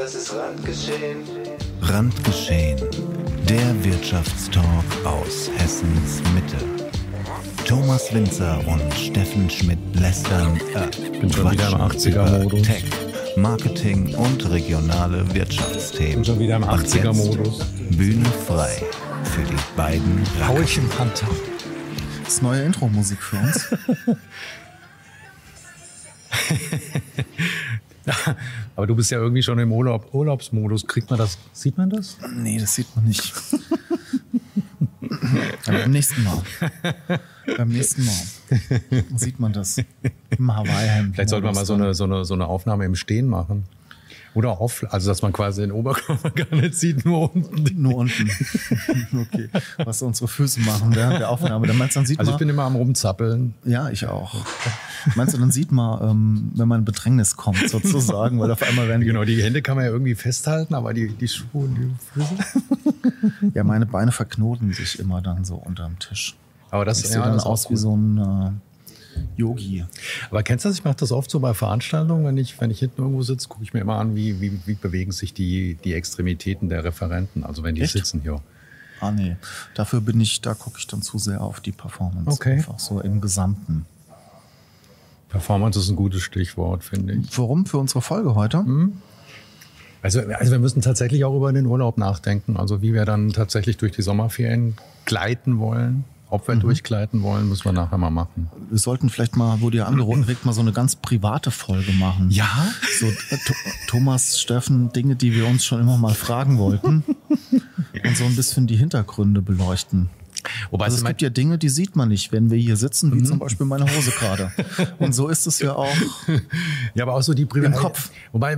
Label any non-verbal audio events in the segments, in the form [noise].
Das ist Randgeschehen. Randgeschehen. Der Wirtschaftstalk aus Hessens Mitte. Thomas Winzer und Steffen Schmidt lästern äh, bin schon wieder im quatschen 80er-Modus. über Tech, Marketing und regionale Wirtschaftsthemen. Bin schon wieder im Und 80er-Modus. jetzt Bühne frei für die beiden Hau ich im Panther. Das ist neue Intro-Musik für uns. [laughs] [laughs] Aber du bist ja irgendwie schon im Urlaub, Urlaubsmodus. Kriegt man das? Sieht man das? nee, das sieht man nicht. Aber [laughs] beim nächsten Mal. Beim nächsten Mal sieht man das im Hawaii-Hemd. Vielleicht sollte man mal so eine, so, eine, so eine Aufnahme im Stehen machen. Oder auf, also dass man quasi den Oberkörper gar nicht [laughs] sieht, nur unten. Nur unten. [laughs] okay. Was unsere Füße machen während der Aufnahme. Dann meinst du, dann sieht Also ich man. bin immer am rumzappeln. ja, ich auch. Meinst du, dann sieht man, ähm, wenn man in Bedrängnis kommt, sozusagen, weil auf einmal werden Genau, die Hände kann man ja irgendwie festhalten, aber die, die Schuhe und die Füße. [laughs] Ja, meine Beine verknoten sich immer dann so unterm Tisch. Aber das, Ich ja, dann aus wie cool. so ein äh, Yogi. Aber kennst du das? Ich mache das oft so bei Veranstaltungen, wenn ich, wenn ich hinten irgendwo sitze, gucke ich mir immer an, wie, wie, wie bewegen sich die, die Extremitäten der Referenten, also wenn die Echt? sitzen hier. Ah nee, dafür bin ich, da gucke ich dann zu sehr auf die Performance. Okay. Einfach so im Gesamten. Performance ist ein gutes Stichwort, finde ich. Warum für unsere Folge heute? Also, also wir müssen tatsächlich auch über den Urlaub nachdenken, also wie wir dann tatsächlich durch die Sommerferien gleiten wollen. Ob wir durchgleiten wollen, müssen wir nachher mal machen. Wir sollten vielleicht mal, wurde ja angeregt, [clears throat] mal so eine ganz private Folge machen. Ja? So äh, Th- Thomas, Steffen, Dinge, die wir uns schon immer mal fragen wollten. [laughs] und so ein bisschen die Hintergründe beleuchten. Wobei Also es gibt ja Dinge, die sieht man nicht, wenn wir hier sitzen, wie zum Beispiel meine Hose gerade. Und so ist es ja auch. [laughs] Ja, aber auch so die Priva- Im Kopf. Wobei,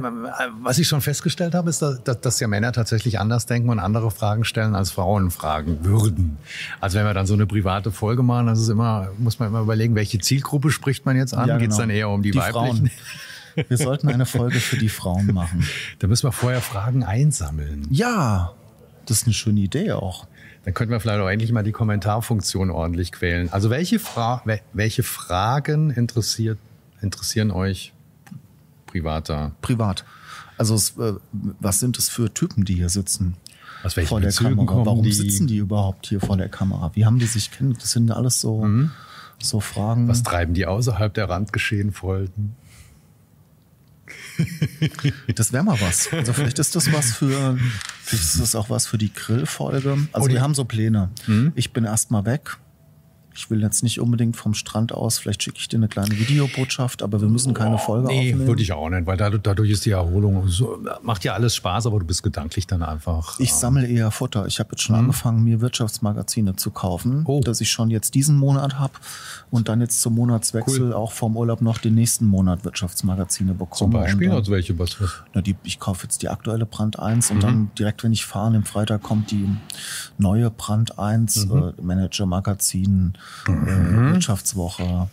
was ich schon festgestellt habe, ist, dass, dass ja Männer tatsächlich anders denken und andere Fragen stellen, als Frauen fragen würden. Also wenn wir dann so eine private Folge machen, das ist immer, muss man immer überlegen, welche Zielgruppe spricht man jetzt an? Ja, Geht es genau. dann eher um die, weiblichen? Frauen. Wir sollten eine Folge für die Frauen machen. [laughs] Da müssen wir vorher Fragen einsammeln. Ja, das ist eine schöne Idee auch. Dann könnten wir vielleicht auch endlich mal die Kommentarfunktion ordentlich quälen. Also welche, Fra wel- welche Fragen interessiert, interessieren euch privater? Privat. Also es, äh, was sind es für Typen, die hier sitzen? Aus welchen vor der Bezügen Kamera. kommen Warum die? sitzen die überhaupt hier vor der Kamera? Wie haben die sich kennen? Das sind alles so, so Fragen. Mhm. Was treiben die außerhalb der Randgeschehen-Folgen? Das wäre mal was. Also vielleicht ist das was für, vielleicht ist das auch was für die Grillfolge. Also Oh, wir haben so Pläne. Mhm. Ich bin erst mal weg. Ich will jetzt nicht unbedingt vom Strand aus. Vielleicht schicke ich dir eine kleine Videobotschaft, aber wir müssen keine Folge Nee, aufnehmen. würde ich auch nicht, weil dadurch, dadurch ist die Erholung so, macht ja alles Spaß, aber du bist gedanklich dann einfach. Ich ähm, sammle eher Futter. Ich habe jetzt schon angefangen, mir Wirtschaftsmagazine zu kaufen, Oh. dass ich schon jetzt diesen Monat habe und dann jetzt zum Monatswechsel Cool. auch vom Urlaub noch den nächsten Monat Wirtschaftsmagazine bekomme. zum Beispiel, Und dann, also welche was, was na, die, ich kaufe jetzt die aktuelle Brand 1 und Mhm. dann direkt, wenn ich fahre, am Freitag kommt die neue Brand 1, Mhm. äh, Manager Magazin, äh, Wirtschaftswoche.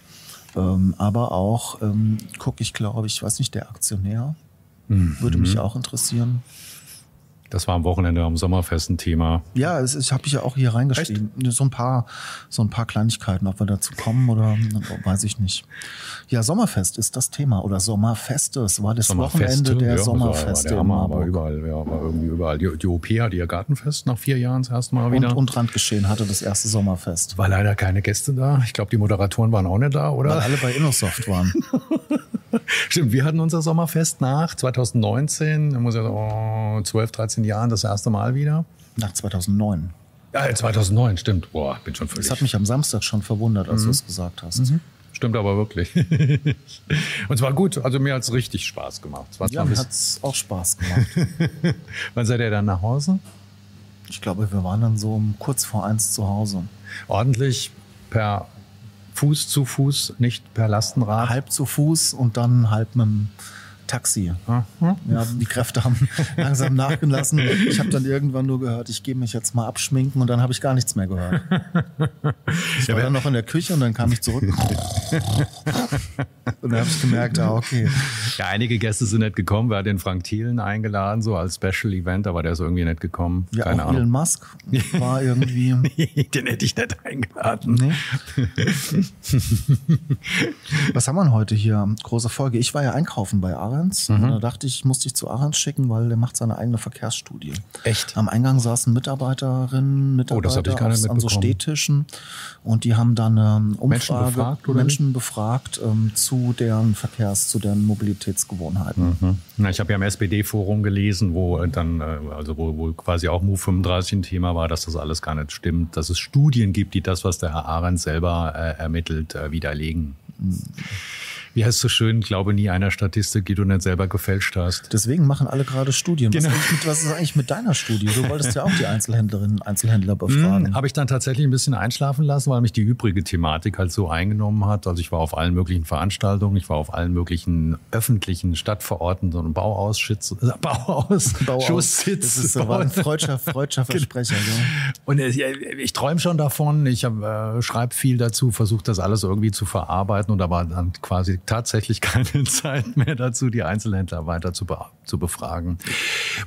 Ähm, aber auch ähm, gucke ich, glaube ich, weiß nicht, der Aktionär würde Mhm. mich auch interessieren. Das war am Wochenende am Sommerfest ein Thema. Ja, es, ich habe ich ja auch hier reingeschrieben. So ein paar, so ein paar Kleinigkeiten, ob wir dazu kommen oder [laughs] weiß ich nicht. Ja, Sommerfest ist das Thema oder Sommerfeste. Es war das Wochenende der ja, Sommerfeste Das war der Hammer, aber überall, ja, war irgendwie überall. Die, die OP hatte ihr Gartenfest nach vier Jahren das erste Mal Und, wieder. und Randgeschehen hatte das erste Sommerfest. war leider keine Gäste da. Ich glaube, die Moderatoren waren auch nicht da, Weil oder? alle bei Innosoft waren. [laughs] [laughs] Stimmt, wir hatten unser Sommerfest nach 2019, da muss ja oh, 12, 13 Jahren das erste Mal wieder. Nach 2009. Ja, 2009, stimmt. Boah, bin schon völlig. Das hat mich am Samstag schon verwundert, als du es gesagt hast. Stimmt aber wirklich. [laughs] Und es war gut, also mir hat es richtig Spaß gemacht. Es Ja, zwar mir bisschen- hat's auch Spaß gemacht. [laughs] Wann seid ihr dann nach Hause? Ich glaube, wir waren dann so um kurz vor eins zu Hause. Ordentlich per Fuß zu Fuß, nicht per Lastenrad. Halb zu Fuß und dann halb mit dem Taxi. Ja, die Kräfte haben [laughs] langsam nachgelassen. Ich habe dann irgendwann nur gehört, ich gehe mich jetzt mal abschminken und dann habe ich gar nichts mehr gehört. Ich war dann noch in der Küche und dann kam ich zurück. Und dann habe ich gemerkt, ah, okay. Ja, einige Gäste sind nicht gekommen. Wir hatten den Frank Thielen eingeladen, so als Special Event, aber der ist irgendwie nicht gekommen. Ja, Keine auch Ahnung. Elon Musk [laughs] war irgendwie. [laughs] den hätte ich nicht eingeladen. Nee. Was haben wir heute hier? Große Folge. Ich war ja einkaufen bei Ahrens. Mhm. Da dachte ich, ich muss dich zu Ahrens schicken, weil der macht seine eigene Verkehrsstudie. Echt? Am Eingang saßen Mitarbeiterinnen, Oh, Mitarbeiter nicht aus- an so. Städtischen und die haben dann ähm, Umfrage, Menschen befragt, Menschen befragt ähm, zu deren Verkehrs-, zu deren Mobilitätsgewohnheiten. Mhm. Na, ich habe ja im SPD-Forum gelesen, wo äh, dann, äh, also wo, wo quasi auch Move 35 ein Thema war, dass das alles gar nicht stimmt, dass es Studien gibt, die das, was der Herr Arendt selber äh, ermittelt, äh, widerlegen. Wie heißt es so schön, glaube nie einer Statistik, die du nicht selber gefälscht hast. Deswegen machen alle gerade Studien. Genau. Was, ist mit, was ist eigentlich mit deiner Studie? Du wolltest ja auch die Einzelhändlerinnen und Einzelhändler befragen. Hm, Habe ich dann tatsächlich ein bisschen einschlafen lassen, weil mich die übrige Thematik halt so eingenommen hat. Also ich war auf allen möglichen Veranstaltungen, ich war auf allen möglichen öffentlichen Stadtverordneten und Bauausschütz, äh, Bauausschusssitz. [laughs] Das ist so war ein freudscher, freudscher [laughs] Versprecher. Ja. Und äh, ich träume schon davon, ich äh, schreibe viel dazu, versuche das alles irgendwie zu verarbeiten und aber dann quasi tatsächlich [laughs] keine Zeit mehr dazu, die Einzelhändler weiter zu, be zu befragen.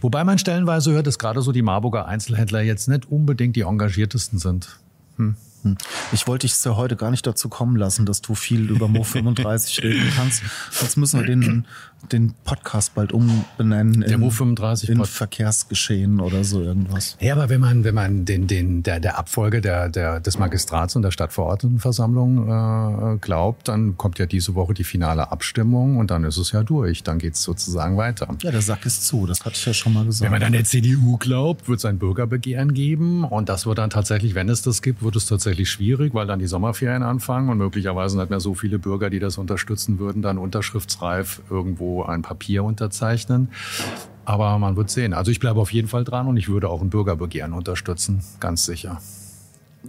Wobei man stellenweise hört, dass gerade so die Marburger Einzelhändler jetzt nicht unbedingt die engagiertesten sind. Hm. Ich wollte dich ja heute gar nicht dazu kommen lassen, dass du viel über Mo [laughs] 35 reden kannst. Sonst müssen wir den, den Podcast bald umbenennen Der in, Mo 35 in Pod- Verkehrsgeschehen oder so irgendwas. Ja, aber wenn man, wenn man den, den, der, der Abfolge der, der, des Magistrats und der Stadtverordnetenversammlung äh, glaubt, dann kommt ja diese Woche die finale Abstimmung und dann ist es ja durch. Dann geht's sozusagen weiter. Ja, der Sack ist zu, das hatte ich ja schon mal gesagt. Wenn man dann der CDU glaubt, wird es ein Bürgerbegehren geben. Und das wird dann tatsächlich, wenn es das gibt, wird es tatsächlich schwierig, weil dann die Sommerferien anfangen und möglicherweise nicht mehr so viele Bürger, die das unterstützen würden, dann unterschriftsreif irgendwo ein Papier unterzeichnen. Aber man wird sehen. Also ich bleibe auf jeden Fall dran und ich würde auch ein Bürgerbegehren unterstützen, ganz sicher.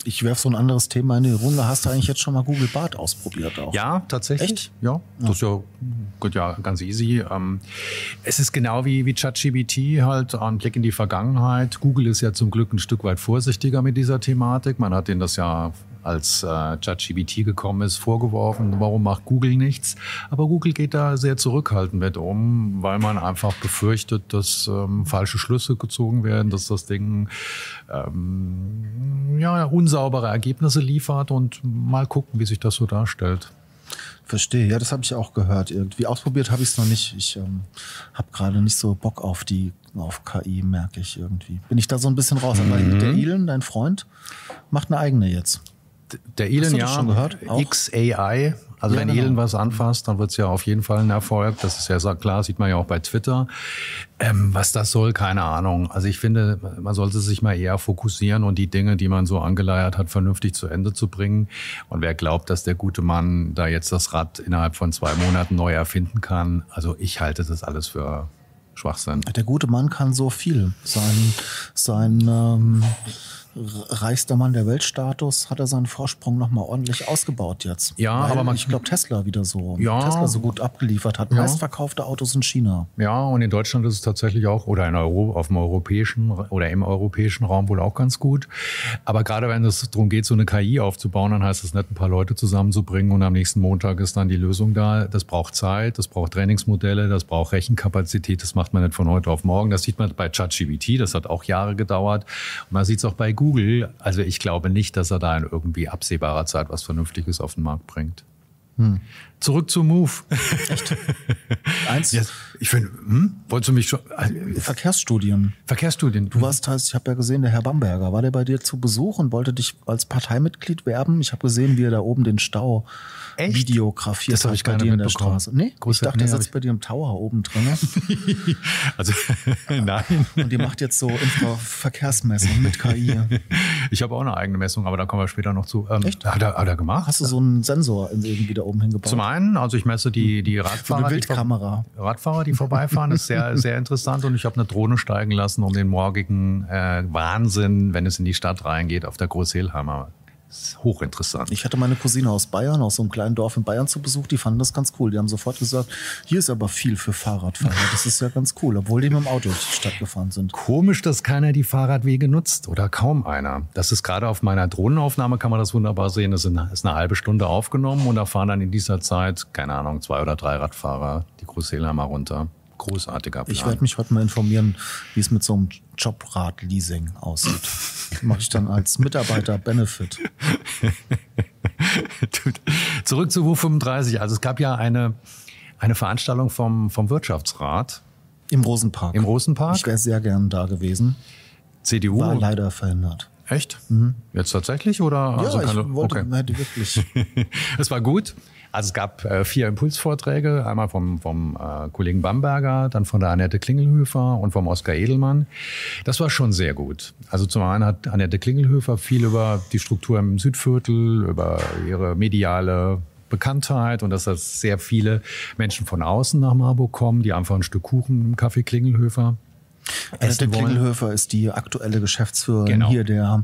ich werfe so ein anderes Thema in die Runde. Hast du eigentlich jetzt schon mal Google Bart ausprobiert auch? Ja, tatsächlich. Echt? Ja, das ist ja, gut, ja ganz easy. Ähm, es ist genau wie, wie ChatGPT, halt ein Blick in die Vergangenheit. Google ist ja zum Glück ein Stück weit vorsichtiger mit dieser Thematik. Man hat denen das ja als äh, ChatGPT gekommen ist, vorgeworfen, warum macht Google nichts? Aber Google geht da sehr zurückhaltend mit um, weil man einfach befürchtet, dass ähm, falsche Schlüsse gezogen werden, dass das Ding ähm, ja, unsaubere Ergebnisse liefert und mal gucken, wie sich das so darstellt. Verstehe, ja, das habe ich auch gehört. Irgendwie ausprobiert habe ich es noch nicht. Ich ähm, habe gerade nicht so Bock auf die auf KI, merke ich irgendwie. Bin ich da so ein bisschen raus. Aber Mhm. der Elon, dein Freund, macht eine eigene jetzt. Der Elon, ja? XAI. Also Ja, wenn genau. Elon was anfasst, dann wird es ja auf jeden Fall ein Erfolg. Das ist ja klar, sieht man ja auch bei Twitter. Ähm, was das soll, keine Ahnung. Also ich finde, man sollte sich mal eher fokussieren und die Dinge, die man so angeleiert hat, vernünftig zu Ende zu bringen. Und wer glaubt, dass der gute Mann da jetzt das Rad innerhalb von zwei Monaten neu erfinden kann, also ich halte das alles für Schwachsinn. Der gute Mann kann so viel. Sein, sein ähm, reichster Mann der Weltstatus hat er seinen Vorsprung nochmal ordentlich ausgebaut jetzt. Ja, Weil aber man- ich glaube Tesla wieder so Ja. Tesla so gut abgeliefert hat. Ja. Meistverkaufte Autos in China. Ja, und in Deutschland ist es tatsächlich auch, oder in Euro, auf dem europäischen oder im europäischen Raum wohl auch ganz gut. Aber gerade wenn es darum geht, so eine KI aufzubauen, dann heißt es nicht, ein paar Leute zusammenzubringen und am nächsten Montag ist dann die Lösung da. Das braucht Zeit, das braucht Trainingsmodelle, das braucht Rechenkapazität, das macht man nicht von heute auf morgen. Das sieht man bei ChatGPT, das hat auch Jahre gedauert. Und man sieht es auch bei Google. Also ich glaube nicht, dass er da in irgendwie absehbarer Zeit was Vernünftiges auf den Markt bringt. Zurück zu Move. [laughs] Eins, Ja, ich finde, hm? wolltest du mich schon. Also, Verkehrsstudien. Verkehrsstudien. Du warst, heißt, ich habe ja gesehen, der Herr Bamberger, war der bei dir zu Besuch und wollte dich als Parteimitglied werben? Ich habe gesehen, wie er da oben den Stau Echt? videografiert Das hab hat ich bei dir in der. Straße. Nee, Große- ich dachte, nee, er sitzt bei dir im Tower oben drin [laughs] Also, [laughs] nein. und ihr macht jetzt so Infraverkehrsmessung mit KI. [laughs] Ich habe auch eine eigene Messung, aber da kommen wir später noch zu. Ähm, Echt? Hat er, hat er gemacht? Hast du so einen Sensor irgendwie da oben hingebaut? Zum einen, also ich messe die, die so Radfahrer. eine die ver- Wildkamera. Radfahrer, die vorbeifahren, ist sehr, sehr interessant. Und ich habe eine Drohne steigen lassen, um den morgigen äh, Wahnsinn, wenn es in die Stadt reingeht, auf der Großhilheimer hochinteressant. Ich hatte meine Cousine aus Bayern, aus so einem kleinen Dorf in Bayern zu Besuch, die fanden das ganz cool. Die haben sofort gesagt, hier ist aber viel für Fahrradfahrer. Das ist ja ganz cool, obwohl die mit dem Auto durch die Stadt gefahren sind. Komisch, dass keiner die Fahrradwege nutzt oder kaum einer. Das ist gerade auf meiner Drohnenaufnahme, kann man das wunderbar sehen. Das ist eine halbe Stunde aufgenommen und da fahren dann in dieser Zeit, keine Ahnung, zwei oder drei Radfahrer die Großseelheimer runter großartiger Plan. Ich werde mich heute mal informieren, wie es mit so einem Jobrad-Leasing aussieht. Mache ich dann als Mitarbeiter Benefit. [laughs] Zurück zu WU35. Also es gab ja eine, eine Veranstaltung vom, vom Wirtschaftsrat. Im Rosenpark. Im Rosenpark. Ich wäre sehr gern da gewesen. CDU. War leider verhindert. Echt? Mhm. Jetzt tatsächlich oder? Ja, also ich wollte, okay. hätte wirklich. [laughs] es war gut. Also es gab äh, vier Impulsvorträge, einmal vom, vom äh, Kollegen Bamberger, dann von der Annette Klingelhöfer und vom Oskar Edelmann. Das war schon sehr gut. Also zum einen hat Annette Klingelhöfer viel über die Struktur im Südviertel, über ihre mediale Bekanntheit und dass das sehr viele Menschen von außen nach Marburg kommen, die einfach ein Stück Kuchen im Café Klingelhöfer Annette Klingelhöfer ist die aktuelle Geschäftsführerin genau. hier der,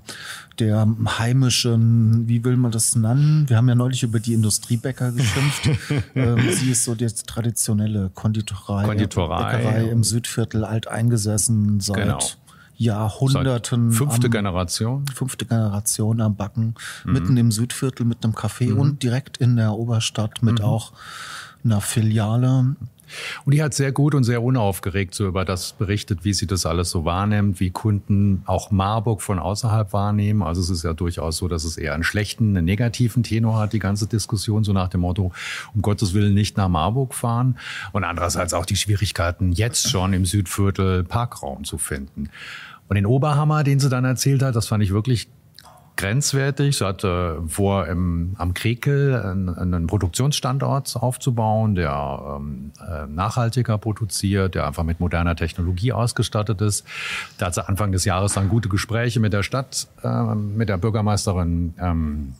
der heimischen, wie will man das nennen? Wir haben ja neulich über die Industriebäcker geschimpft. [laughs] ähm, sie ist so die traditionelle Konditorei, Konditorei Bäckerei im Südviertel alt eingesessen seit genau. Jahrhunderten. Seit fünfte am, Generation. Fünfte Generation am Backen, mhm. mitten im Südviertel mit einem Café mhm. und direkt in der Oberstadt mit mhm. auch einer Filiale. Und die hat sehr gut und sehr unaufgeregt so über das berichtet, wie sie das alles so wahrnimmt, wie Kunden auch Marburg von außerhalb wahrnehmen. Also es ist ja durchaus so, dass es eher einen schlechten, einen negativen Tenor hat, die ganze Diskussion, so nach dem Motto, um Gottes Willen nicht nach Marburg fahren. Und andererseits auch die Schwierigkeiten, jetzt schon im Südviertel Parkraum zu finden. Und den Oberhammer, den sie dann erzählt hat, das fand ich wirklich grenzwertig. Sie hatte vor, im, am Krekel einen, einen Produktionsstandort aufzubauen, der ähm, äh, nachhaltiger produziert, der einfach mit moderner Technologie ausgestattet ist. Da hat sie Anfang des Jahres dann gute Gespräche mit der Stadt, äh, mit der Bürgermeisterin ähm,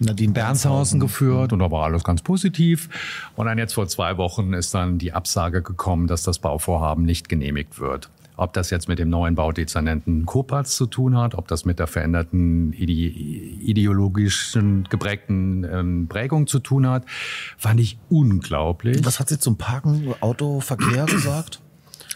Nadine Bernshausen geführt und da war alles ganz positiv. Und dann jetzt vor zwei Wochen ist dann die Absage gekommen, dass das Bauvorhaben nicht genehmigt wird. Ob das jetzt mit dem neuen Baudezernenten Kopatz zu tun hat, ob das mit der veränderten ide ideologischen geprägten ähm, Prägung zu tun hat, fand ich unglaublich. Was hat sie zum Parken, Autoverkehr [clears throat] gesagt?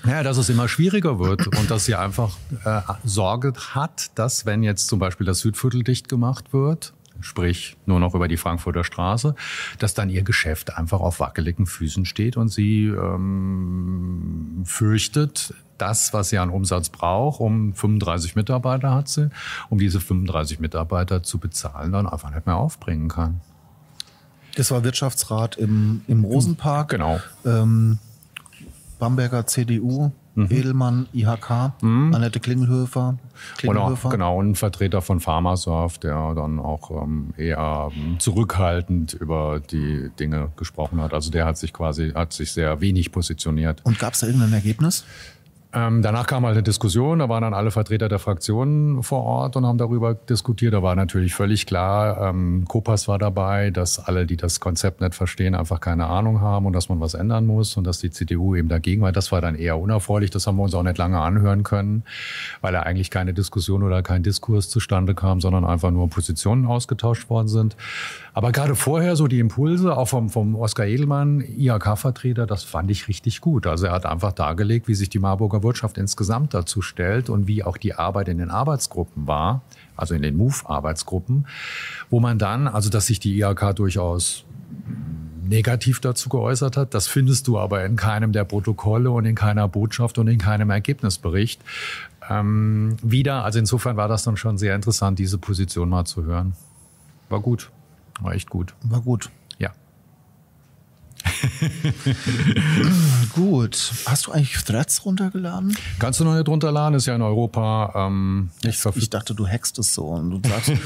Ja, dass es immer schwieriger wird und dass sie einfach äh, Sorge hat, dass wenn jetzt zum Beispiel das Südviertel dicht gemacht wird, sprich nur noch über die Frankfurter Straße, dass dann ihr Geschäft einfach auf wackeligen Füßen steht und sie ähm, fürchtet, das, was sie an Umsatz braucht, um 35 Mitarbeiter hat sie, um diese 35 Mitarbeiter zu bezahlen, dann einfach nicht mehr aufbringen kann. Das war Wirtschaftsrat im, im Rosenpark. Genau. Ähm, Bamberger CDU, mhm. Edelmann, IHK, mhm. Annette Klingelhöfer. Klingelhöfer. Und auch, genau, ein Vertreter von Pharmasoft, der dann auch ähm, eher ähm, zurückhaltend über die Dinge gesprochen hat. Also der hat sich quasi, hat sich sehr wenig positioniert. Und gab es da irgendein Ergebnis? Ähm, danach kam halt eine Diskussion, da waren dann alle Vertreter der Fraktionen vor Ort und haben darüber diskutiert. Da war natürlich völlig klar, ähm, Kopas war dabei, dass alle, die das Konzept nicht verstehen, einfach keine Ahnung haben und dass man was ändern muss und dass die CDU eben dagegen war. Das war dann eher unerfreulich, das haben wir uns auch nicht lange anhören können, weil da eigentlich keine Diskussion oder kein Diskurs zustande kam, sondern einfach nur Positionen ausgetauscht worden sind. Aber gerade vorher so die Impulse, auch vom, vom Oskar Edelmann, IHK-Vertreter, das fand ich richtig gut. Also er hat einfach dargelegt, wie sich die Marburger Wirtschaft insgesamt dazu stellt und wie auch die Arbeit in den Arbeitsgruppen war, also in den MOVE-Arbeitsgruppen, wo man dann, also dass sich die IHK durchaus negativ dazu geäußert hat. Das findest du aber in keinem der Protokolle und in keiner Botschaft und in keinem Ergebnisbericht ähm, wieder. Also insofern war das dann schon sehr interessant, diese Position mal zu hören. War gut. War echt gut. War gut. Ja. [laughs] gut. Hast du eigentlich Threads runtergeladen? Kannst du noch nicht runterladen, ist ja in Europa ähm, nicht verfügbar. Ich dachte, du hackst es so und du sagst, du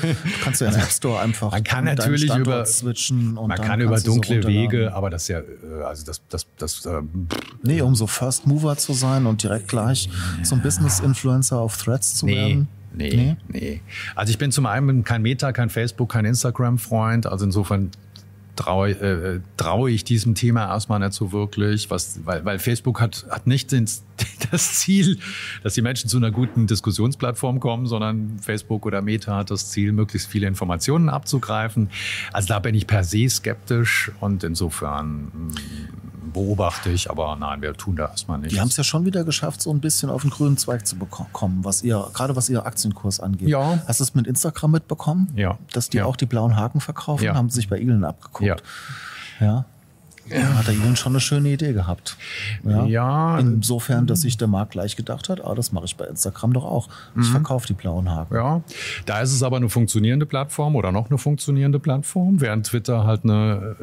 kannst ja in App Store einfach man kann natürlich über switchen und man kann über dunkle Wege, aber das ist ja äh, also das das das äh, nee, um so First Mover zu sein und direkt gleich zum Business Influencer auf Threads zu nee. werden. Nee, nee, nee. Also ich bin zum einen kein Meta, kein Facebook, kein Instagram-Freund. Also insofern traue äh, traue ich diesem Thema erstmal nicht so wirklich, was, weil, weil Facebook hat, hat nicht den, [laughs] das Ziel, dass die Menschen zu einer guten Diskussionsplattform kommen, sondern Facebook oder Meta hat das Ziel, möglichst viele Informationen abzugreifen. Also da bin ich per se skeptisch und insofern mm, beobachte ich, aber nein, wir tun da erstmal nichts. Die haben es ja schon wieder geschafft, so ein bisschen auf den grünen Zweig zu bekommen, was ihr, gerade was ihr Aktienkurs angeht. Ja. Hast du es mit Instagram mitbekommen? Ja. Dass die ja. auch die blauen Haken verkaufen, ja. haben sich bei Elon abgeguckt. Ja. Ja. Ja. Hat er Ihnen schon eine schöne Idee gehabt. Ja. ja. Insofern, dass sich der Markt gleich gedacht hat, ah, das mache ich bei Instagram doch auch. Ich mhm. verkaufe die blauen Haken. Ja, da ist es aber eine funktionierende Plattform oder noch eine funktionierende Plattform, während Twitter halt eine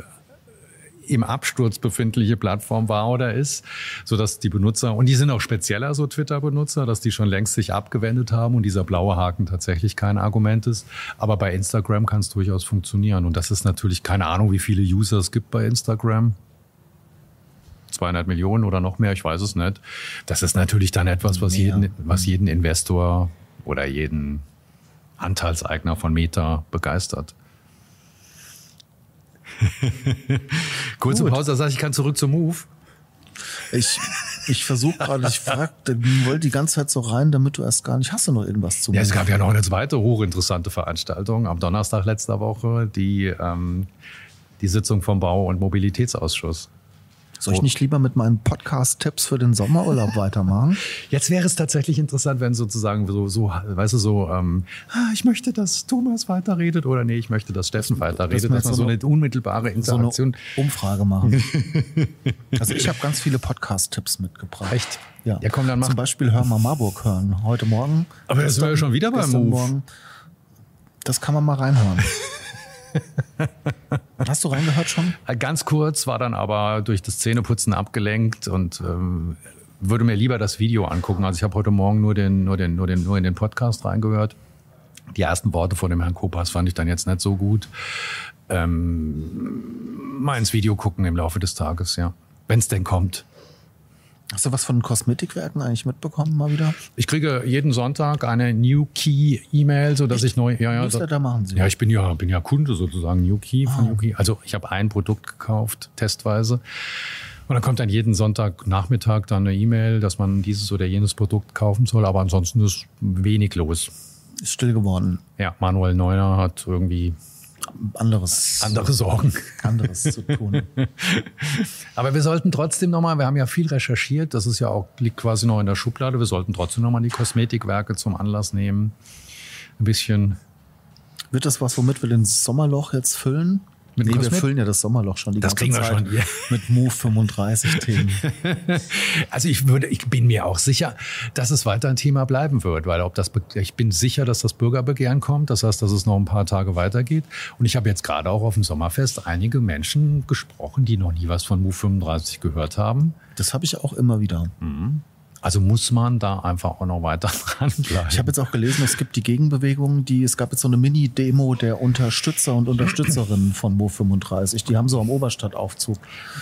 im Absturz befindliche Plattform war oder ist, so dass die Benutzer und die sind auch spezieller so Twitter-Benutzer, dass die schon längst sich abgewendet haben und dieser blaue Haken tatsächlich kein Argument ist. Aber bei Instagram kann es durchaus funktionieren und das ist natürlich keine Ahnung, wie viele User es gibt bei Instagram. 200 Millionen oder noch mehr, ich weiß es nicht. Das ist natürlich dann etwas, was jeden, was jeden Investor oder jeden Anteilseigner von Meta begeistert. [laughs] Kurze Gut. Pause, da sage ich, ich kann zurück zum Move. Ich, ich versuche gerade, ich fragte, wollte die ganze Zeit so rein, damit du erst gar nicht, hast du noch irgendwas zu Ja, es gab ja noch eine zweite hochinteressante Veranstaltung am Donnerstag letzter Woche, die, ähm, die Sitzung vom Bau- und Mobilitätsausschuss. Soll ich nicht lieber mit meinen Podcast-Tipps für den Sommerurlaub [laughs] weitermachen? Jetzt wäre es tatsächlich interessant, wenn sozusagen so, so weißt du, so, ähm, ah, ich möchte, dass Thomas weiterredet oder nee, ich möchte, dass Steffen weiterredet, dass, dass man so eine, unmittelbare Interaktion. So eine Umfrage machen. [laughs] also ich habe ganz viele Podcast-Tipps mitgebracht. Echt? Ja. ja komm, dann mach. Zum Beispiel Hör mal Marburg hören. Heute Morgen. Aber das war ja schon wieder beim Move. Morgen. Das kann man mal reinhören. [laughs] Hast du reingehört schon? Äh, ganz kurz, war dann aber durch das Zähneputzen abgelenkt und ähm, würde mir lieber das Video angucken. Also ich habe heute Morgen nur den, nur den, nur den, nur in den Podcast reingehört. Die ersten Worte von dem Herrn Kopas fand ich dann jetzt nicht so gut. Ähm, mal ins Video gucken im Laufe des Tages, ja. Wenn es denn kommt. Hast du was von Kosmetikwerken eigentlich mitbekommen mal wieder? Ich kriege jeden Sonntag eine New Key E-Mail, so dass ich neu ja ja da, da machen Sie. Ja, ich bin ja bin ja Kunde sozusagen New Key ah. von New Key. Also ich habe ein Produkt gekauft testweise. Und dann kommt dann jeden Sonntagnachmittag dann eine E-Mail, dass man dieses oder jenes Produkt kaufen soll. Aber ansonsten ist wenig los. Ist still geworden. Ja, Manuel Neuner hat irgendwie anderes andere Sorgen anderes zu tun. [laughs] Aber wir sollten trotzdem nochmal, wir haben ja viel recherchiert, das ist ja auch liegt quasi noch in der Schublade. Wir sollten trotzdem nochmal die Kosmetikwerke zum Anlass nehmen, ein bisschen. Wird das was, womit wir den Sommerloch jetzt füllen? Mit nee, wir füllen ja das Sommerloch schon die das ganze Zeit wir schon, ja. [laughs] mit Move 35 Themen. [laughs] Also ich würde, ich bin mir auch sicher, dass es weiter ein Thema bleiben wird, weil ob das, ich bin sicher, dass das Bürgerbegehren kommt. Das heißt, dass es noch ein paar Tage weitergeht. Und ich habe jetzt gerade auch auf dem Sommerfest einige Menschen gesprochen, die noch nie was von Move 35 gehört haben. Das habe ich auch immer wieder. Mhm. Also muss man da einfach auch noch weiter [laughs] dranbleiben. Ich habe jetzt auch gelesen, es gibt die Gegenbewegung, die es gab jetzt so eine Mini-Demo der Unterstützer und Unterstützerinnen von Mo 35. Die haben so am Oberstadtaufzug.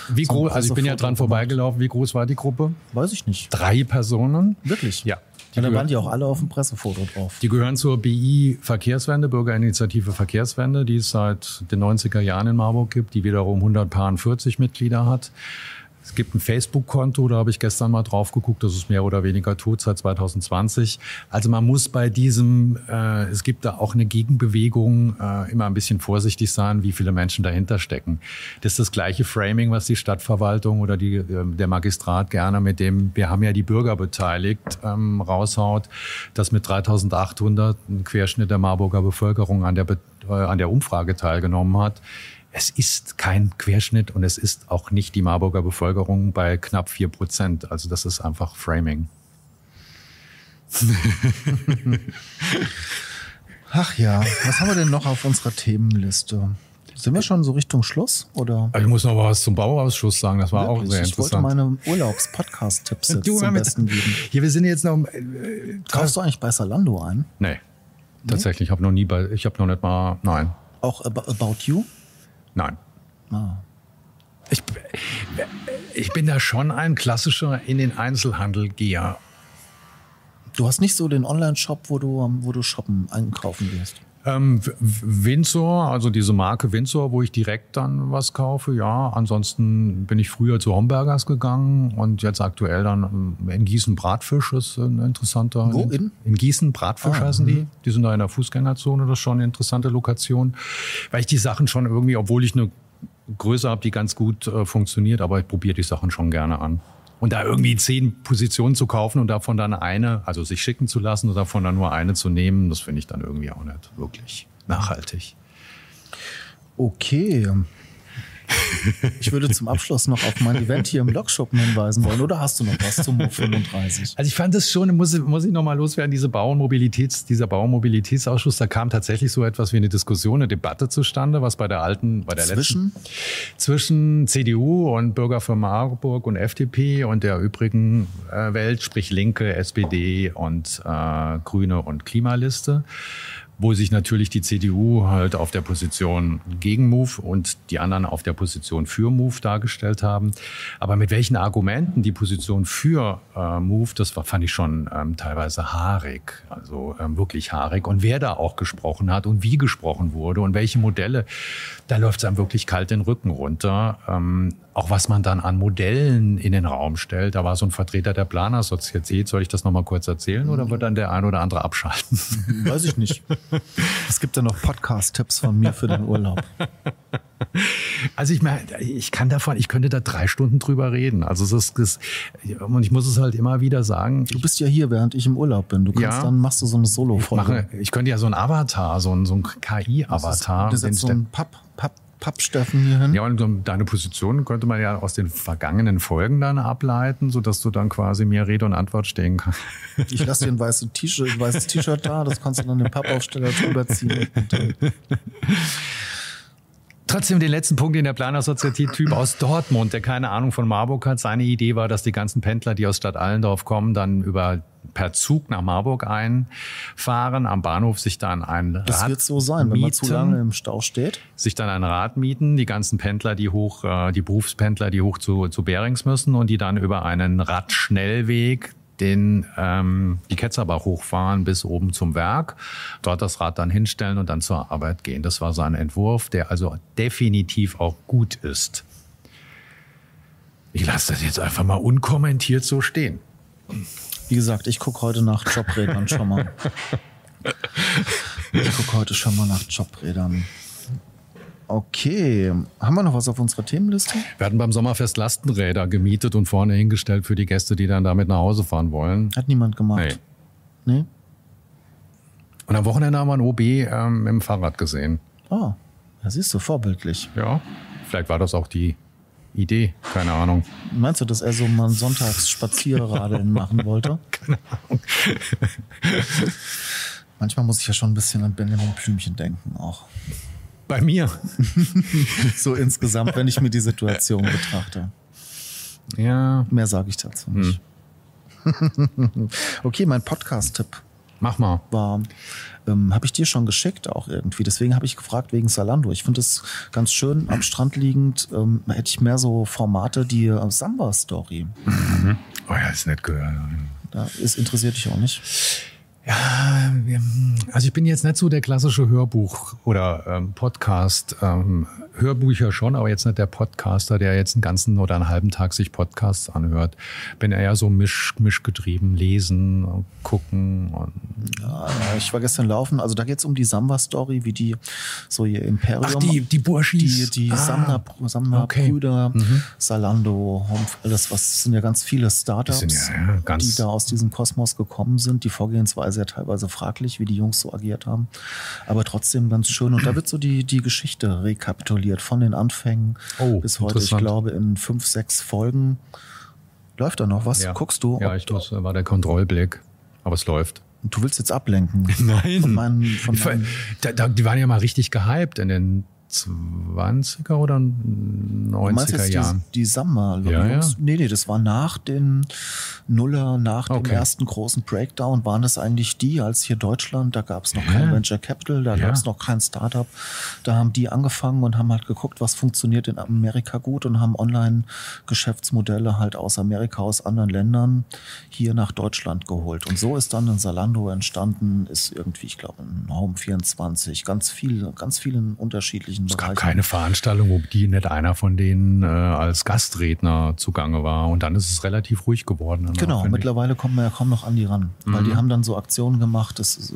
Wie so groß? Also ich bin ja dran vorbeigelaufen. Wie groß war die Gruppe? Weiß ich nicht. Drei Personen. Wirklich? Ja. Die ja, dann waren die auch alle auf dem Pressefoto drauf. Die gehören zur BI Verkehrswende, Bürgerinitiative Verkehrswende, die es seit den 90er Jahren in Marburg gibt, die wiederum 140 Mitglieder hat. Es gibt ein Facebook-Konto, da habe ich gestern mal drauf geguckt, das ist mehr oder weniger tot seit 2020. Also man muss bei diesem, äh, es gibt da auch eine Gegenbewegung, äh, immer ein bisschen vorsichtig sein, wie viele Menschen dahinter stecken. Das ist das gleiche Framing, was die Stadtverwaltung oder die, äh, der Magistrat gerne mit dem, wir haben ja die Bürger beteiligt, ähm, raushaut, dass mit 3800 ein Querschnitt der Marburger Bevölkerung an der, äh, an der Umfrage teilgenommen hat es ist kein Querschnitt und es ist auch nicht die Marburger Bevölkerung bei knapp vier Prozent. Also das ist einfach Framing. [laughs] Ach ja, was haben wir denn noch auf unserer Themenliste? Sind wir schon so Richtung Schluss? Oder? Ich muss noch was zum Bauausschuss sagen, das war Wirklich? auch sehr interessant. Ich wollte meine Urlaubs-Podcast-Tipps [laughs] jetzt zum Besten geben. Hier, wir sind jetzt noch... Äh, Kaufst du eigentlich bei Salando ein? Nee, nee? tatsächlich. Ich habe noch nie bei... Ich habe noch nicht mal... Nein. Auch About You? Nein. Ah. Ich, ich bin da schon ein klassischer in den Einzelhandel Geher. Du hast nicht so den Online-Shop, wo du, wo du shoppen, einkaufen gehst. Ähm, Windsor, also diese Marke Windsor, wo ich direkt dann was kaufe, ja. Ansonsten bin ich früher zu Homburgers gegangen und jetzt aktuell dann ähm, in Gießen Bratfisch ist ein interessanter. Wo in? In Gießen Bratfisch ah, heißen die. Mhm. Die sind da in der Fußgängerzone, das ist schon eine interessante Lokation. Weil ich die Sachen schon irgendwie, obwohl ich eine Größe habe, die ganz gut äh, funktioniert, aber ich probiere die Sachen schon gerne an. Und da irgendwie zehn Positionen zu kaufen und davon dann eine, also sich schicken zu lassen und davon dann nur eine zu nehmen, das finde ich dann irgendwie auch nicht wirklich nachhaltig. Okay. Ich würde zum Abschluss noch auf mein Event hier im Lokschuppen hinweisen wollen. Oder hast du noch was zum Mo 35? Also ich fand es schon, muss, muss ich noch mal loswerden, diese Bau- und Mobilitäts, dieser Bau- und Mobilitätsausschuss, da kam tatsächlich so etwas wie eine Diskussion, eine Debatte zustande, was bei der alten, bei der zwischen? letzten, zwischen CDU und Bürger für Marburg und FDP und der übrigen äh, Welt, sprich Linke, SPD und äh, Grüne und Klimaliste wo sich natürlich die CDU halt auf der Position gegen Move und die anderen auf der Position für Move dargestellt haben. Aber mit welchen Argumenten die Position für äh, Move, das war, fand ich schon ähm, teilweise haarig, also ähm, wirklich haarig. Und wer da auch gesprochen hat und wie gesprochen wurde und welche Modelle, da läuft es einem wirklich kalt den Rücken runter. Ähm, auch was man dann an Modellen in den Raum stellt. Da war so ein Vertreter der Planersozietät. Soll ich das nochmal kurz erzählen oder wird dann der ein oder andere abschalten? [laughs] Weiß ich nicht. Es gibt ja noch Podcast-Tipps von mir für den Urlaub. Also ich meine, ich kann davon, ich könnte da drei Stunden drüber reden. Also es ist, das, und ich muss es halt immer wieder sagen. Du bist ja hier, während ich im Urlaub bin. Du kannst ja, dann machst du so eine Solo-Folge. Ich, ich, könnte ja so ein Avatar, so ein, so ein KI-Avatar. Das ist, das ist so ein Papp, Papp Pappsteffen hier hin. Ja, und deine Position könnte man ja aus den vergangenen Folgen dann ableiten, sodass du dann quasi mir Rede und Antwort stehen kannst. [laughs] Ich lasse dir ein weißes T-Shirt, weißes T-Shirt da, das kannst du dann den Pappaufsteller drüber ziehen. [laughs] Trotzdem den letzten Punkt in der Planersozietät-Typ aus Dortmund, der keine Ahnung von Marburg hat. Seine Idee war, dass die ganzen Pendler, die aus Stadt Allendorf kommen, dann über per Zug nach Marburg einfahren, am Bahnhof sich dann ein Rad Das wird so sein, wenn man zu lange im Stau steht. Sich dann ein Rad mieten, die ganzen Pendler, die hoch, äh, die Berufspendler, die hoch zu, zu Berings müssen und die dann über einen Radschnellweg den ähm, die Ketzerbach hochfahren bis oben zum Werk, dort das Rad dann hinstellen und dann zur Arbeit gehen. Das war sein Entwurf, der also definitiv auch gut ist. Ich lasse das jetzt einfach mal unkommentiert so stehen. Wie gesagt, ich gucke heute nach Jobrädern schon mal. [laughs] Ich gucke heute schon mal nach Jobrädern. Okay, haben wir noch was auf unserer Themenliste? Wir hatten beim Sommerfest Lastenräder gemietet und vorne hingestellt für die Gäste, die dann damit nach Hause fahren wollen. Hat niemand gemacht. Nee. nee? Und am Wochenende haben wir ein OB ähm, mit dem Fahrrad gesehen. Ah, das ist so vorbildlich. Ja, vielleicht war das auch die Idee, keine Ahnung. Meinst du, dass er so mal Sonntagsspazierradeln [laughs] machen wollte? Keine Ahnung. Manchmal muss ich ja schon ein bisschen an Benjamin Blümchen denken auch. Bei mir. [laughs] so insgesamt, wenn ich mir die Situation betrachte. Ja. Mehr sage ich dazu nicht. Hm. [laughs] okay, mein Podcast-Tipp. Mach mal. War, ähm, habe ich dir schon geschickt auch irgendwie. Deswegen habe ich gefragt wegen Salando. Ich finde es ganz schön am Strand liegend. Ähm, hätte ich mehr so Formate, die äh, Samba-Story. Mhm. Oh ja, ist nett gehört. Ja, ist interessiert dich auch nicht. Ja, also ich bin jetzt nicht so der klassische Hörbuch- oder ähm, Podcast. Ähm, Hörbücher schon, aber jetzt nicht der Podcaster, der jetzt einen ganzen oder einen halben Tag sich Podcasts anhört. Bin eher so misch, mischgetrieben, lesen, gucken. Und ja, ich war gestern laufen, also da geht es um die Samba-Story, wie die so ihr Imperium. Ach, die, die Burschis. Die, die ah, Samna-Brüder, Samna okay. mhm. Salando, alles, was sind ja ganz viele Startups, ja, ja, die da aus diesem Kosmos gekommen sind. Die Vorgehensweise ja teilweise fraglich, wie die Jungs so agiert haben. Aber trotzdem ganz schön. Und da wird so die, die Geschichte rekapituliert von den Anfängen oh, bis heute. Ich glaube, in fünf, sechs Folgen. Läuft da noch was? Ja. Guckst du? Ja, ich muss, war der Kontrollblick. Aber es läuft. Du willst jetzt ablenken. [laughs] Nein. Von meinen, von meinen da, da, die waren ja mal richtig gehypt in den 20er oder 90er Jahren? Die, die Summer ja, ja. Nee, nee, das war nach den Nuller, nach okay. dem ersten großen Breakdown, waren es eigentlich die, als hier Deutschland, da gab es noch ja. kein Venture Capital, da gab es noch kein Startup. Da haben die angefangen und haben halt geguckt, was funktioniert in Amerika gut und haben Online-Geschäftsmodelle halt aus Amerika, aus anderen Ländern hier nach Deutschland geholt. Und so ist dann ein Salando entstanden, ist irgendwie, ich glaube, ein Home 24, ganz viel, ganz vielen unterschiedlichen es gab keine Veranstaltung, wo die nicht einer von denen äh, als Gastredner zugange war. Und dann ist es relativ ruhig geworden. Genau, mittlerweile kommen wir ja kaum noch an die ran. Mhm. Weil die haben dann so Aktionen gemacht, dass äh,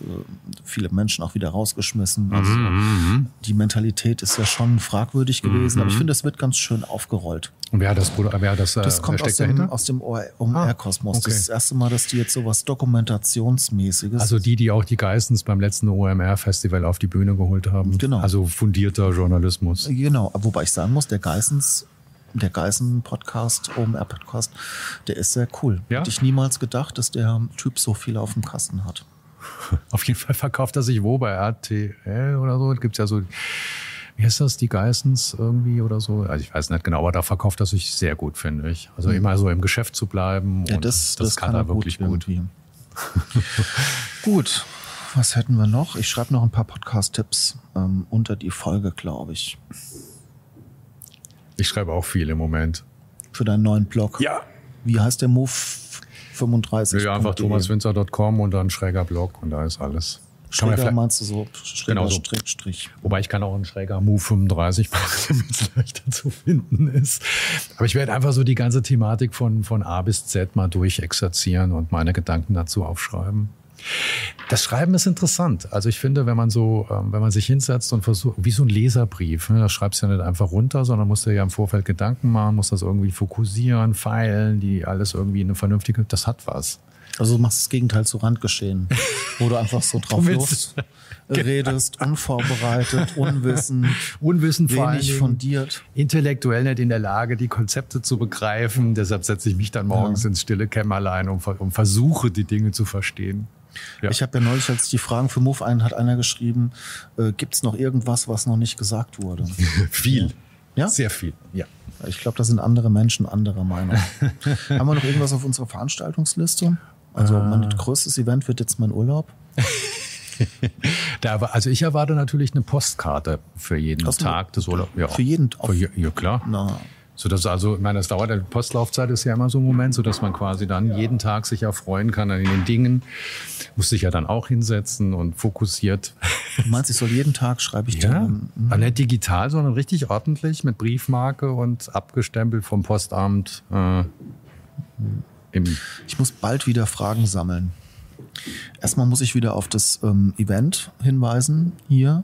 viele Menschen auch wieder rausgeschmissen. Mhm, also, mhm. Die Mentalität ist ja schon fragwürdig gewesen, aber ich mhm. finde, es wird ganz schön aufgerollt. Und wer hat das, wer hat das, äh, das kommt aus dem, aus dem OMR-Kosmos. Ah, okay. Das ist das erste Mal, dass die jetzt sowas Dokumentationsmäßiges. Also die, die auch die Geistens beim letzten OMR-Festival auf die Bühne geholt haben. Genau. Also fundierter Journalismus. Genau, wobei ich sagen muss, der Geissens der Geißen-Podcast, OMR-Podcast, der ist sehr cool. Ja? Hätte ich niemals gedacht, dass der Typ so viel auf dem Kasten hat. [laughs] Auf jeden Fall verkauft er sich wo? Bei RTL oder so? Gibt es ja so, wie heißt das, die Geissens irgendwie oder so? Also ich weiß nicht genau, aber da verkauft er sich sehr gut, finde ich. Also mhm. immer so im Geschäft zu bleiben. Ja, das, das, das, kann, er wirklich gut. [laughs] Gut. gut, was hätten wir noch? Ich schreibe noch ein paar Podcast-Tipps ähm, unter die Folge, glaube ich. Ich schreibe auch viel im Moment. Für deinen neuen Blog? Ja. Wie heißt der Move 35? Ja, einfach thomaswinzer.com und dann schräger Blog und da ist alles. Schräger meinst du so schräger genau so. Strich, Strich. Wobei ich kann auch ein schräger Move 35 machen, [laughs] damit es leichter zu finden ist. Aber ich werde einfach so die ganze Thematik von, von A bis Z mal durchexerzieren und meine Gedanken dazu aufschreiben. Das Schreiben ist interessant. Also ich finde, wenn man so, ähm, wenn man sich hinsetzt und versucht, wie so ein Leserbrief, ne, das schreibst du ja nicht einfach runter, sondern musst dir ja im Vorfeld Gedanken machen, musst das irgendwie fokussieren, feilen, die alles irgendwie in eine vernünftige, das hat was. Also du machst das Gegenteil zu Randgeschehen, wo du einfach so drauf [laughs] los [laughs] redest, unvorbereitet, [laughs] unwissend, unwissend wenig fundiert. Intellektuell nicht in der Lage, die Konzepte zu begreifen. Deshalb setze ich mich dann morgens ja. ins stille Kämmerlein und, und versuche, die Dinge zu verstehen. Ja. Ich habe ja neulich, als die Fragen für Move ein, hat einer geschrieben, äh, gibt es noch irgendwas, was noch nicht gesagt wurde? [laughs] viel. Ja? Sehr viel, ja. Ich glaube, da sind andere Menschen anderer Meinung. [laughs] Haben wir noch irgendwas auf unserer Veranstaltungsliste? Also äh. mein größtes Event wird jetzt mein Urlaub. [laughs] da, also ich erwarte natürlich eine Postkarte für jeden Tag des Urlaubs. Ja. Für jeden Tag? Ja, klar. Na, so dass also, ich meine, das dauert, die Postlaufzeit ist ja immer so ein Moment, so dass man quasi dann jeden Tag sich erfreuen kann an den Dingen. Muss sich ja dann auch hinsetzen und fokussiert. Du meinst, ich soll jeden Tag schreibe ich ja, dir? Mhm. Nicht digital, sondern richtig ordentlich mit Briefmarke und abgestempelt vom Postamt. Äh, ich muss bald wieder Fragen sammeln. Erstmal muss ich wieder auf das ähm, Event hinweisen hier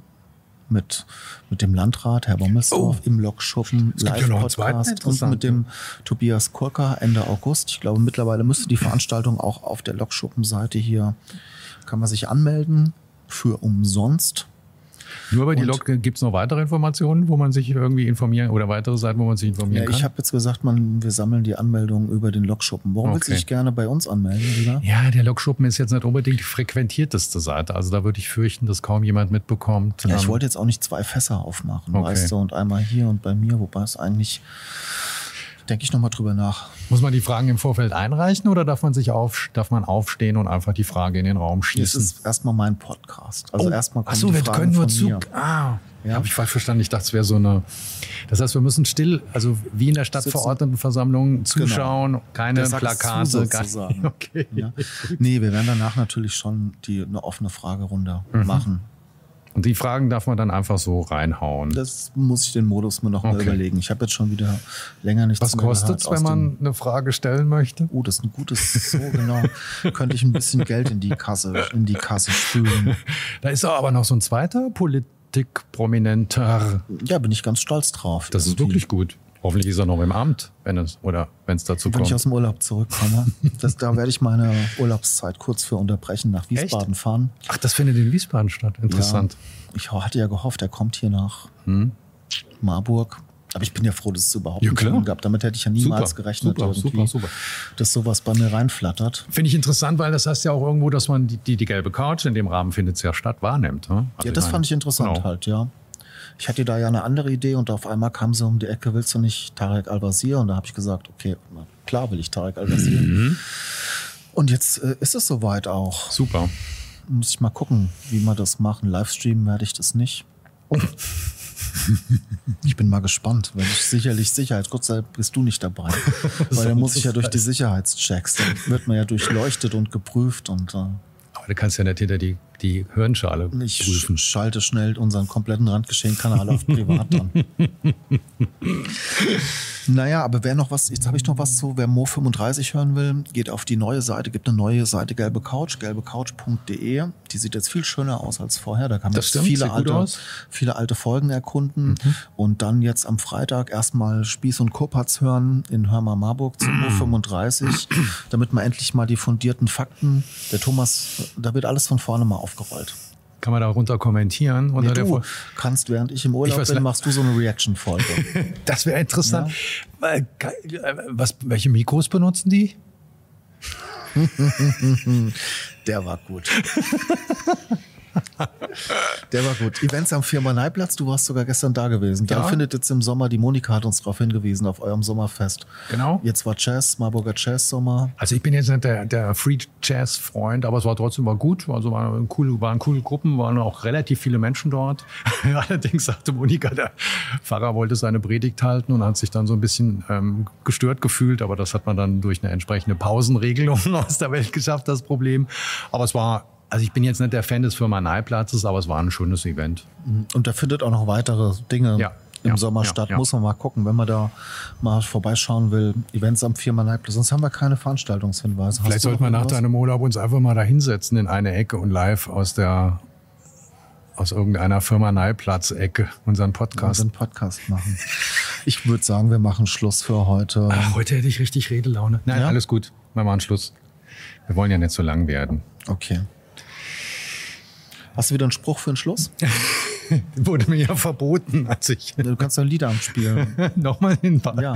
mit, mit dem Landrat Herr Bommelsdorf oh. im Lokschuppen Live-Podcast und mit dem Tobias Kurka Ende August. Ich glaube, mittlerweile müsste die Veranstaltung auch auf der Lokschuppen-Seite hier, kann man sich anmelden für umsonst. Nur bei die Log gibt es noch weitere Informationen, wo man sich irgendwie informieren oder weitere Seiten, wo man sich informieren ja, kann? Ich habe jetzt gesagt, man, wir sammeln die Anmeldungen über den Logschuppen. Warum okay. willst du dich gerne bei uns anmelden, wieder? Ja, der Logschuppen ist jetzt nicht unbedingt die frequentierteste Seite. Also da würde ich fürchten, dass kaum jemand mitbekommt. Ja, ich ähm, wollte jetzt auch nicht zwei Fässer aufmachen, okay. weißt du, und einmal hier und bei mir, wobei es eigentlich denke ich nochmal drüber nach. Muss man die Fragen im Vorfeld einreichen oder darf man sich auf, darf man aufstehen und einfach die Frage in den Raum schießen? Das ist erstmal mein Podcast. Also oh, erstmal kommen achso, die Fragen können nur zu. Ah, ja. habe ich falsch verstanden. Ich dachte, es wäre so eine. Das heißt, wir müssen still, also wie in der Stadtverordnetenversammlung genau. zuschauen, genau. keine Plakate, gar [laughs] nicht. Okay. Ja. Nee, wir werden danach natürlich schon die eine offene Fragerunde mhm. machen. Und die Fragen darf man dann einfach so reinhauen. Das muss ich den Modus mir noch okay. mal überlegen. Ich habe jetzt schon wieder länger nichts Was kostet es, wenn man eine Frage stellen möchte? Oh, das ist ein gutes, so genau. Könnte ich ein bisschen Geld in die Kasse, in die Kasse spülen. [laughs] Da ist aber noch so ein zweiter Politikprominenter. Ja, bin ich ganz stolz drauf. Das irgendwie. ist wirklich gut. Hoffentlich ist er noch im Amt, wenn es oder wenn es dazu wenn kommt. Wenn ich aus dem Urlaub zurückkomme, [laughs] das, da werde ich meine Urlaubszeit kurz für unterbrechen, nach Wiesbaden Echt? fahren. Ach, das findet in Wiesbaden statt. Interessant. Ja, ich hatte ja gehofft, er kommt hier nach hm? Marburg. Aber ich bin ja froh, dass es überhaupt ja, nicht gab. Damit hätte ich ja niemals super, gerechnet, super, super, super. dass sowas bei mir reinflattert. Finde ich interessant, weil das heißt ja auch irgendwo, dass man die, die, die gelbe Couch, in dem Rahmen findet es ja statt, wahrnimmt. Ne? Also ja, das fand ich interessant genau. halt, ja. Ich hatte da ja eine andere Idee und auf einmal kam sie um die Ecke, willst du nicht Tarek Al-Wazir? Und da habe ich gesagt, okay, klar will ich Tarek Al-Wazir. Mhm. Und jetzt äh, ist es soweit auch. Super. Muss ich mal gucken, wie wir das machen. Livestreamen werde ich das nicht. Ich bin mal gespannt, weil ich sicherlich Sicherheit, Gott sei Dank bist du nicht dabei. [laughs] weil dann muss ich ja durch die Sicherheitschecks, dann wird man ja durchleuchtet und geprüft und äh, Aber du kannst ja nicht hinter die die Hirnschale ich prüfen. schalte schnell unseren kompletten Randgeschehen-Kanal auf privat an. [laughs] naja, aber wer noch was, jetzt habe ich noch was zu, wer Mo 35 hören will, geht auf die neue Seite, gibt eine neue Seite Gelbe Couch, gelbecouch.de. Die sieht jetzt viel schöner aus als vorher. Da kann man stimmt, viele, alte, viele alte Folgen erkunden. Mhm. Und dann jetzt am Freitag erstmal Spieß und Kopatz hören in Hörmer Marburg zu Mo 35, [clears throat] damit man endlich mal die fundierten Fakten, der Thomas, da wird alles von vorne mal aufgerollt. Kann man darunter kommentieren? Unter nee, du kannst, während ich im Urlaub ich bin, machst du so eine Reaction-Folge. [laughs] das wäre interessant. Ja. Äh, was, welche Mikros benutzen die? [laughs] Der war gut. [laughs] [laughs] Der war gut. Events am Firmaneiplatz, du warst sogar gestern da gewesen. Da ja. findet jetzt im Sommer, die Monika hat uns darauf hingewiesen, auf eurem Sommerfest. Genau. Jetzt war Jazz, Marburger Jazz Sommer. Also ich bin jetzt nicht der, der Free Jazz Freund, aber es war trotzdem mal gut. Also waren cool, waren coole Gruppen, waren auch relativ viele Menschen dort. [laughs] Allerdings sagte Monika, der Pfarrer wollte seine Predigt halten und hat sich dann so ein bisschen ähm, gestört gefühlt, aber das hat man dann durch eine entsprechende Pausenregelung [laughs] aus der Welt geschafft, das Problem. Aber es war also ich bin jetzt nicht der Fan des Firma-Neiplatzes, aber es war ein schönes Event. Und da findet auch noch weitere Dinge ja, im ja, Sommer ja, statt. Muss man mal gucken, wenn man da mal vorbeischauen will. Events am Firma-Neiplatz. Sonst haben wir keine Veranstaltungshinweise. Vielleicht sollten wir nach deinem Urlaub uns einfach mal da hinsetzen in eine Ecke und live aus der aus irgendeiner Firma Neiplatz-Ecke unseren Podcast. Unseren Podcast machen. Ich würde sagen, wir machen Schluss für heute. Ach, heute hätte ich richtig Redelaune. Nein, alles gut. Wir machen Schluss. Wir wollen ja nicht so lang werden. Okay. Hast du wieder einen Spruch für den Schluss? [laughs] [laughs] Wurde mir ja verboten, als ich. Du kannst ein Lied anspielen. [laughs] Nochmal hin. Ja.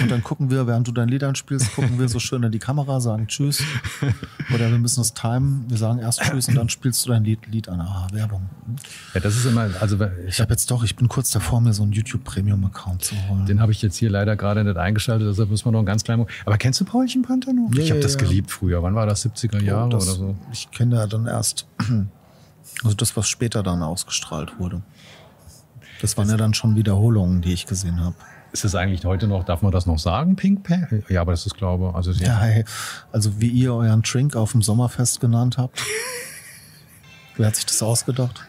Und dann gucken wir, während du dein Lied anspielst, gucken wir so schön in die Kamera, sagen Tschüss. Oder wir müssen es timen. Wir sagen erst Tschüss und dann spielst du dein Lied, Lied an. Ah, Werbung. Ja, das ist immer, also ich habe jetzt doch, ich bin kurz davor, mir so einen YouTube Premium Account zu holen. Den habe ich jetzt hier leider gerade nicht eingeschaltet, deshalb müssen wir noch einen ganz kleinen. Aber kennst du Paulchen Panther noch? Ja, ich habe ja, das geliebt früher. Wann war das? 70er Jahre oh, das, oder so? Ich kenne ja dann erst also das, was später dann ausgestrahlt wurde. Das waren ja dann schon Wiederholungen, die ich gesehen habe. Ist das eigentlich heute noch, darf man das noch sagen, Pink Panther? Ja, aber das ist, glaube also ja, hey, also wie ihr euren Trink auf dem Sommerfest genannt habt. [laughs] Wer hat sich das ausgedacht?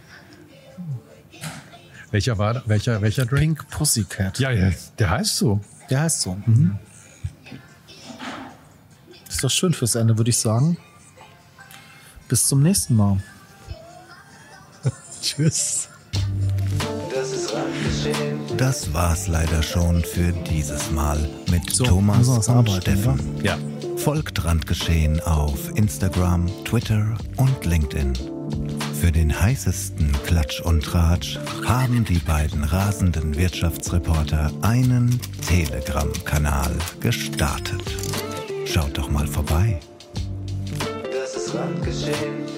Welcher war welcher welcher Drink? Pink Pussycat. Ja, ja, der heißt so. Der heißt so. Mhm. Ist doch schön fürs Ende, würde ich sagen. Bis zum nächsten Mal. Tschüss. Das war's leider schon für dieses Mal mit so, Thomas und arbeiten, Steffen. Oder? Ja. Folgt Randgeschehen auf Instagram, Twitter und LinkedIn. Für den heißesten Klatsch und Tratsch haben die beiden rasenden Wirtschaftsreporter einen Telegram-Kanal gestartet. Schaut doch mal vorbei. Das ist Randgeschehen.